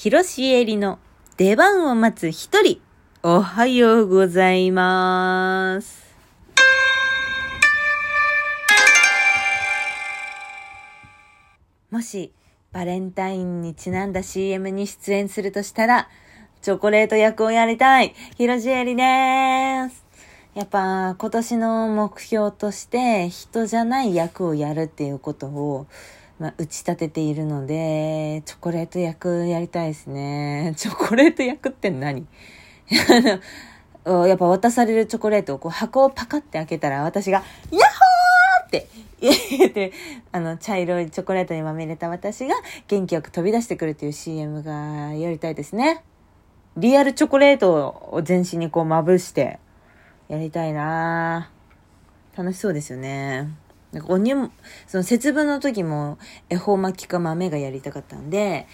広しえりの出番を待つ一人。おはようございます。もし、バレンタインにちなんだ CM に出演するとしたら、チョコレート役をやりたい、広しえりです。やっぱ今年の目標として人じゃない役をやるっていうことを、まあ、打ち立てているので、チョコレート役やりたいですね。チョコレート役って何？あのやっぱ渡されるチョコレートをこう箱をパカって開けたら私が、ヤッホーって言って、あの、茶色いチョコレートにまみれた私が元気よく飛び出してくるっていう CM がやりたいですね。リアルチョコレートを全身にこうまぶしてやりたいな楽しそうですよね。なんかおにも、その節分の時も恵方巻きか豆がやりたかったんで、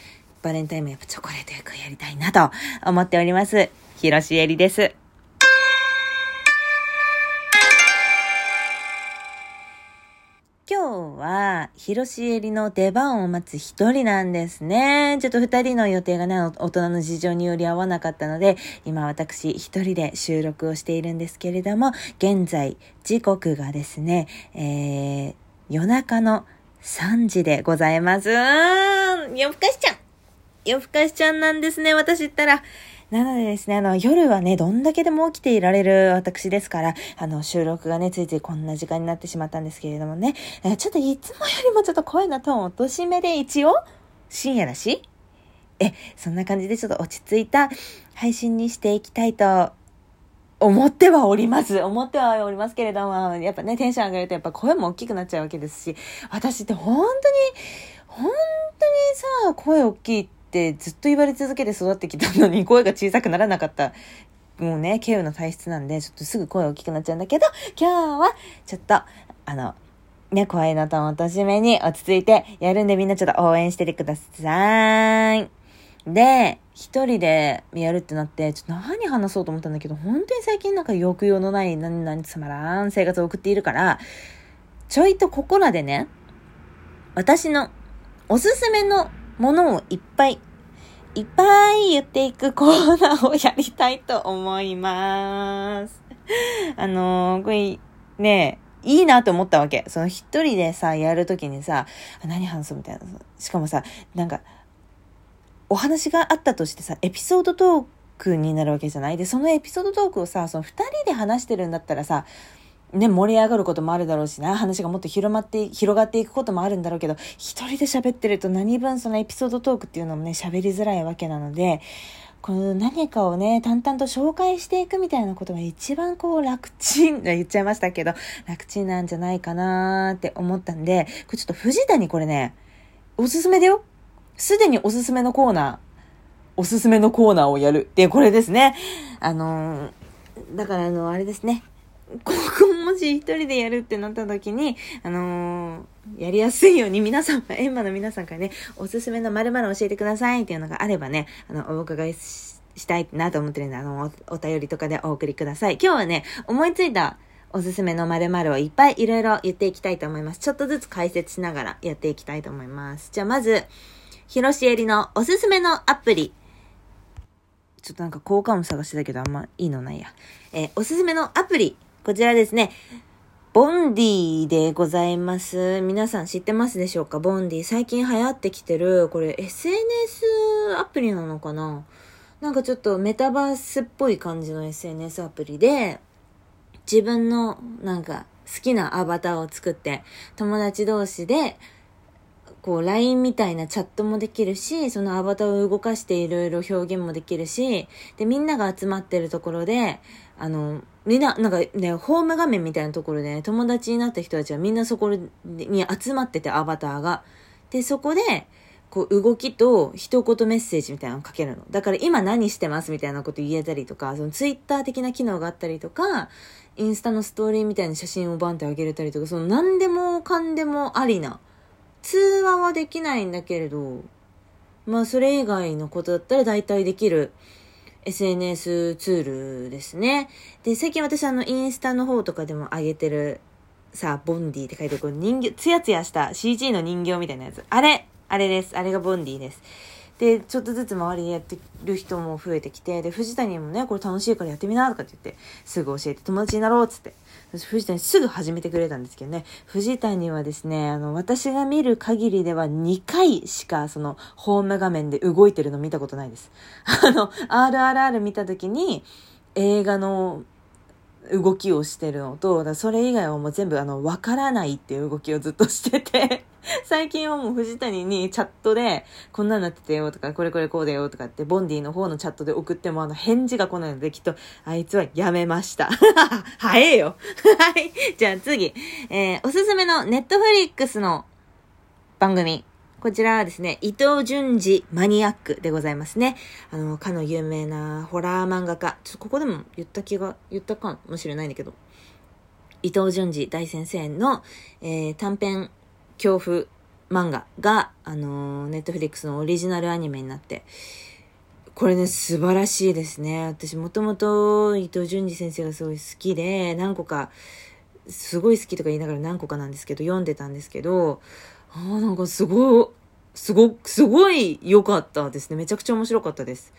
バレンタインもやっぱチョコレート役やりたいなと思っております。広しえりです。は、広しえりの出番を待つ一人なんですね。ちょっと二人の予定がね、大人の事情により合わなかったので、今私一人で収録をしているんですけれども、現在、時刻がですね、えー、夜中の3時でございます。夜更かしちゃん夜更かしちゃんなんですね、私ったら。なのでですね、あの、夜はね、どんだけでも起きていられる私ですから、あの、収録がね、ついついこんな時間になってしまったんですけれどもね、ちょっといつもよりもちょっと声のトーン落としめで一応、深夜だし、え、そんな感じでちょっと落ち着いた配信にしていきたいと思ってはおります。思ってはおりますけれども、やっぱね、テンション上がるとやっぱ声も大きくなっちゃうわけですし、私って本当に、本当にさ、声大きいってずっと言われ続けて育ってきたのに、声が小さくならなかった。もうね、ケウの体質なんで、ちょっとすぐ声大きくなっちゃうんだけど、今日は、ちょっと、あの、ね、声のトーンを落としめに落ち着いてやるんでみんなちょっと応援しててください。で、一人でやるってなって、ちょっと何話そうと思ったんだけど、本当に最近なんか抑揚のない何々つまらん生活を送っているから、ちょいとここらでね、私のおすすめのものをいっぱい、いっぱい言っていくコーナーをやりたいと思います。あのー、これ、ねいいなと思ったわけ。その一人でさ、やるときにさ、何話そうみたいな。しかもさ、なんか、お話があったとしてさ、エピソードトークになるわけじゃない？で、そのエピソードトークをさ、その二人で話してるんだったらさ、ね、盛り上がることもあるだろうしな、話がもっと広まって、広がっていくこともあるんだろうけど、一人で喋ってると何分そのエピソードトークっていうのもね、喋りづらいわけなので、この何かをね、淡々と紹介していくみたいなことが一番こう楽ちん、言っちゃいましたけど、楽ちんなんじゃないかなーって思ったんで、これちょっと藤谷これね、おすすめだよ。すでにおすすめのコーナー、おすすめのコーナーをやるってこれですね。あのー、だからあの、あれですね。し一人でやるってなった時に、あのー、やりやすいように皆さん、エンマの皆さんからね、おすすめの〇〇教えてくださいっていうのがあればね、あの、お伺いししたいなと思ってるんで、あのお、お便りとかでお送りください。今日はね、思いついたおすすめの〇〇をいっぱいいろいろ言っていきたいと思います。ちょっとずつ解説しながらやっていきたいと思います。じゃあまず、広しえりのおすすめのアプリ。ちょっとなんか効果音探してたけどあんまいいのないや。えー、おすすめのアプリ。こちらですね。ボンディでございます。皆さん知ってますでしょうか？ボンディ。最近流行ってきてる、これ SNS アプリなのかな？なんかちょっとメタバースっぽい感じの SNS アプリで、自分のなんか好きなアバターを作って、友達同士で、こう LINE みたいなチャットもできるし、そのアバターを動かしていろいろ表現もできるし、で、みんなが集まってるところで、あの、みんな、なんかね、ホーム画面みたいなところで、ね、友達になった人たちはみんなそこに集まってて、アバターが。で、そこで、こう動きと一言メッセージみたいなのを書けるの。だから今何してますみたいなこと言えたりとか、そのツイッター的な機能があったりとか、インスタのストーリーみたいな写真をバンってあげれたりとか、その何でもかんでもありな。通話はできないんだけれど、まあそれ以外のことだったら大体できる SNS ツールですね。で、最近私あのインスタの方とかでも上げてるさ、ボンディって書いてるこの人形、ツヤツヤした CG の人形みたいなやつ。あれあれです。あれがボンディです。で、ちょっとずつ周りでやってる人も増えてきて、で、藤谷もね、これ楽しいからやってみなとかって言って、すぐ教えて友達になろうっつって。藤谷すぐ始めてくれたんですけどね、藤谷はですね、あの、私が見る限りでは2回しか、その、ホーム画面で動いてるの見たことないです。あの、RRR 見た時に、映画の動きをしてるのと、それ以外はもう全部あの、わからないっていう動きをずっとしてて 最近はもう藤谷にチャットで、こんなになっててよとか、これこれこうだよとかって、ボンディの方のチャットで送ってもあの、返事が来ないので、きっと、あいつはやめました。早えよ はい。じゃあ次。えー、おすすめのネットフリックスの番組。こちらはですね、伊藤淳二マニアックでございますね。あの、かの有名なホラー漫画家。ちょっとここでも言った気が、言ったかもしれないんだけど。伊藤淳二大先生の、えー、短編恐怖漫画が、あのー、ネットフリックスのオリジナルアニメになって、これね、素晴らしいですね。私、もともと伊藤淳二先生がすごい好きで、何個か、すごい好きとか言いながら何個かなんですけど、読んでたんですけど、ああ、なんかすごい、すご、すごい良かったですね。めちゃくちゃ面白かったです。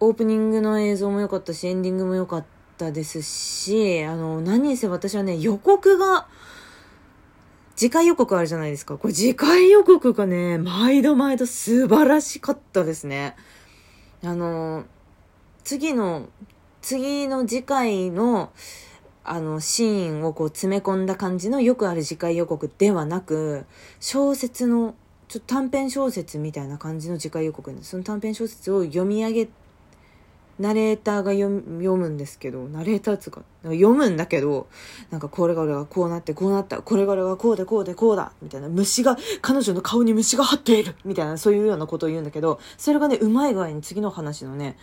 オープニングの映像も良かったし、エンディングも良かったですし、あの、何せ私はね、予告が、次回予告あるじゃないですか。これ次回予告がね、毎度毎度素晴らしかったですね。あの、次の、次の次回の、あの、シーンをこう詰め込んだ感じのよくある次回予告ではなく、小説の、ちょっと短編小説みたいな感じの次回予告。その短編小説を読み上げ、ナレーターが読むんですけど、ナレーターつうか、読むんだけど、なんかこれが俺がこうなってこうなった、これが俺がこうでこうでこうだ、みたいな、虫が、彼女の顔に虫が張っているみたいな、そういうようなことを言うんだけど、それがね、うまい具合に次の話のね、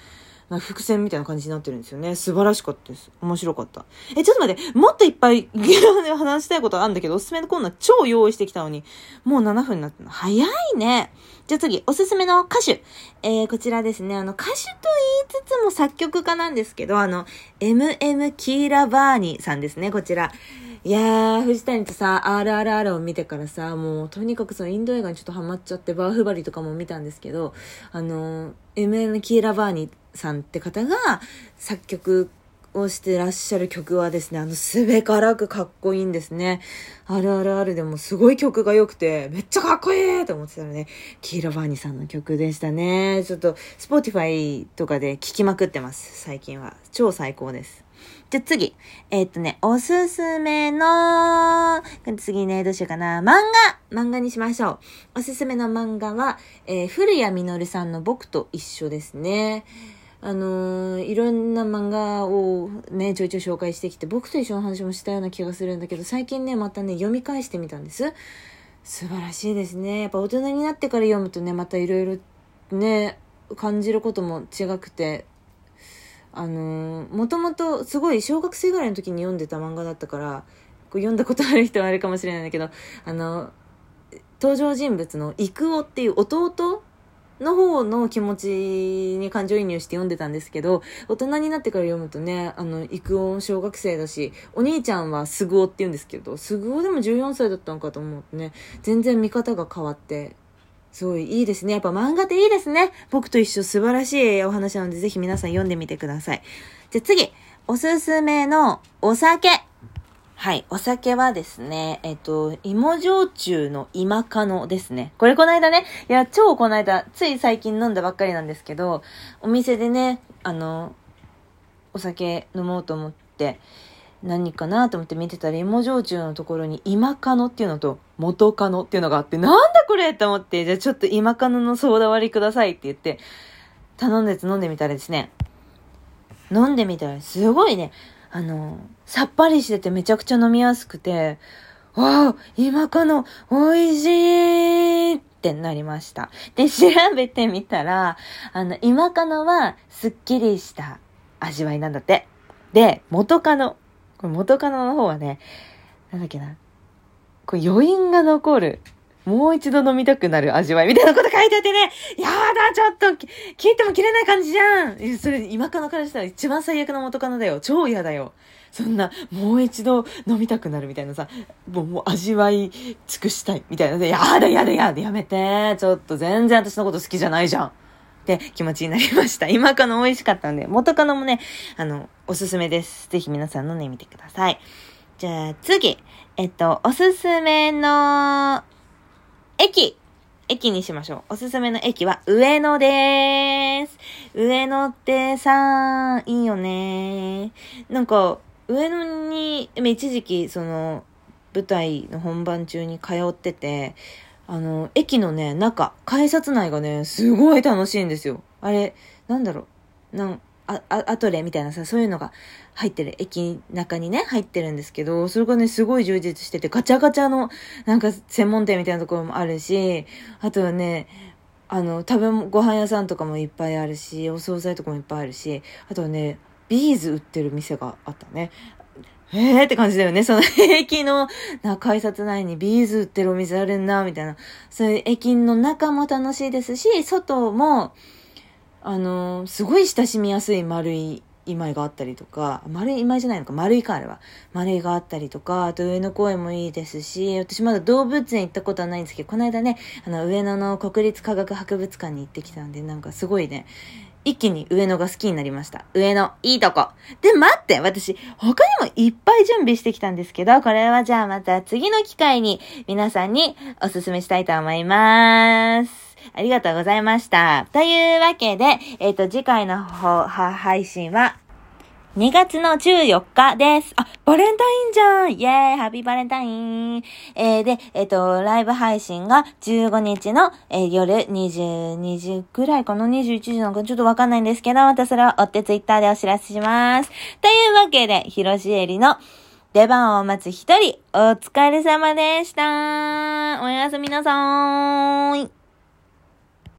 伏線みたいな感じになってるんですよね。素晴らしかったです。面白かった。え、ちょっと待って、もっといっぱい話したいことあるんだけど、おすすめのコーナー超用意してきたのに、もう7分になったの。早いね。じゃあ次、おすすめの歌手。えー、こちらですね、あの、歌手と言いつつも作曲家なんですけど、あの、MM キーラバーニさんですね、こちら。いやー、藤谷とさ、RRR を見てからさ、もう、とにかくそのインド映画にちょっとハマっちゃって、バーフバリとかも見たんですけど、あの、MM キーラバーニさんって方が作曲をしてらっしゃる曲はですね、あの、すべからくかっこいいんですね。RRR でもすごい曲が良くて、めっちゃかっこいいと思ってたらね、キーラバーニさんの曲でしたね。ちょっと、 Spotify とかで聴きまくってます、最近は。超最高です。じゃ、次。えー、っとね、おすすめの、次ね、どうしようかな。漫画漫画にしましょう。おすすめの漫画は、えー、古谷実さんの僕と一緒ですね。あのー、いろんな漫画をね、ちょいちょい紹介してきて、僕と一緒の話もしたような気がするんだけど、最近ね、またね、読み返してみたんです。素晴らしいですね。やっぱ大人になってから読むとね、またいろいろね、感じることも違くて、あのー、もともとすごい小学生ぐらいの時に読んでた漫画だったから、こう読んだことある人はあるかもしれないんだけど、あのー、登場人物の幾夫っていう弟の方の気持ちに感情移入して読んでたんですけど、大人になってから読むとね、あの、育夫小学生だし、お兄ちゃんはすぐおって言うんですけど、すぐおでも14歳だったのかと思ってね、全然見方が変わって、すごいいいですね。やっぱ漫画っていいですね。僕と一緒素晴らしいお話なので、ぜひ皆さん読んでみてください。じゃあ次、おすすめのお酒。はい。お酒はですね、えっと、芋焼酎の今カノですね。これこの間ね、いや、超この間、つい最近飲んだばっかりなんですけど、お店でね、あの、お酒飲もうと思って、何かなと思って見てたら、芋焼酎のところに今カノっていうのと元カノっていうのがあって、なんだこれって思って、じゃあちょっと今カノのソーダ割りくださいって言って、頼んで飲んでみたらですね、飲んでみたらすごいね、あの、さっぱりしててめちゃくちゃ飲みやすくて、わあ、今かの、美味しいってなりました。で、調べてみたら、あの、今かのは、すっきりした味わいなんだって。で、元カノ。これ元カノの方はね、なんだっけな。これ余韻が残るもう一度飲みたくなる味わいみたいなこと書いてあってね、やだ、ちょっと、聞いても切れない感じじゃんそれ、今かのからしたら一番最悪の元カノだよ。超嫌だよ。そんな、もう一度飲みたくなるみたいなさ、もうもう味わい尽くしたいみたいなで、やだやだやだ、やめて。ちょっと全然私のこと好きじゃないじゃん。って気持ちになりました。今かの美味しかったんで、元カノもね、あの、おすすめです。ぜひ皆さん飲んでみてください。じゃあ次、えっと、おすすめの駅。駅にしましょう。おすすめの駅は上野でーす。上野ってさ、いいよね。なんか、上野に、一時期、その、舞台の本番中に通ってて、あの、駅のね、中、改札内がね、すごい楽しいんですよ。あれ、なんだろう、なん、あ、あ、アトレみたいなさ、そういうのが入ってる、駅中にね、入ってるんですけど、それがね、すごい充実してて、ガチャガチャの、なんか、専門店みたいなところもあるし、あとはね、あの、食べご飯屋さんとかもいっぱいあるし、お惣菜とかもいっぱいあるし、あとはね、ビーズ売ってる店があったね。えーって感じだよね。その駅のな改札内にビーズ売ってるお店あるんだ、みたいな。そういう駅の中も楽しいですし、外も、あの、すごい親しみやすい丸い今井があったりとか、丸い今井じゃないのか、丸いかあれは。丸いがあったりとか、あと上野公園もいいですし、私まだ動物園行ったことはないんですけど、この間ね、あの、上野の国立科学博物館に行ってきたんで、なんかすごいね、一気に上野が好きになりました。上野、いいとこ。で、待って私、他にもいっぱい準備してきたんですけど、これはじゃあまた次の機会に皆さんにお勧めしたいと思います。ありがとうございました。というわけで、えっ、ー、と、次回の方、配信は、2月の14日です。あ、バレンタインじゃんイェーイハッピーバレンタインえー、で、えっ、ー、と、ライブ配信が15日の、えー、夜22時くらいかな ?21 時なんかちょっとわかんないんですけど、またそれは追ってツイッターでお知らせします。というわけで、広しえりの出番を待つ一人、お疲れ様でしたおやすみなさーい。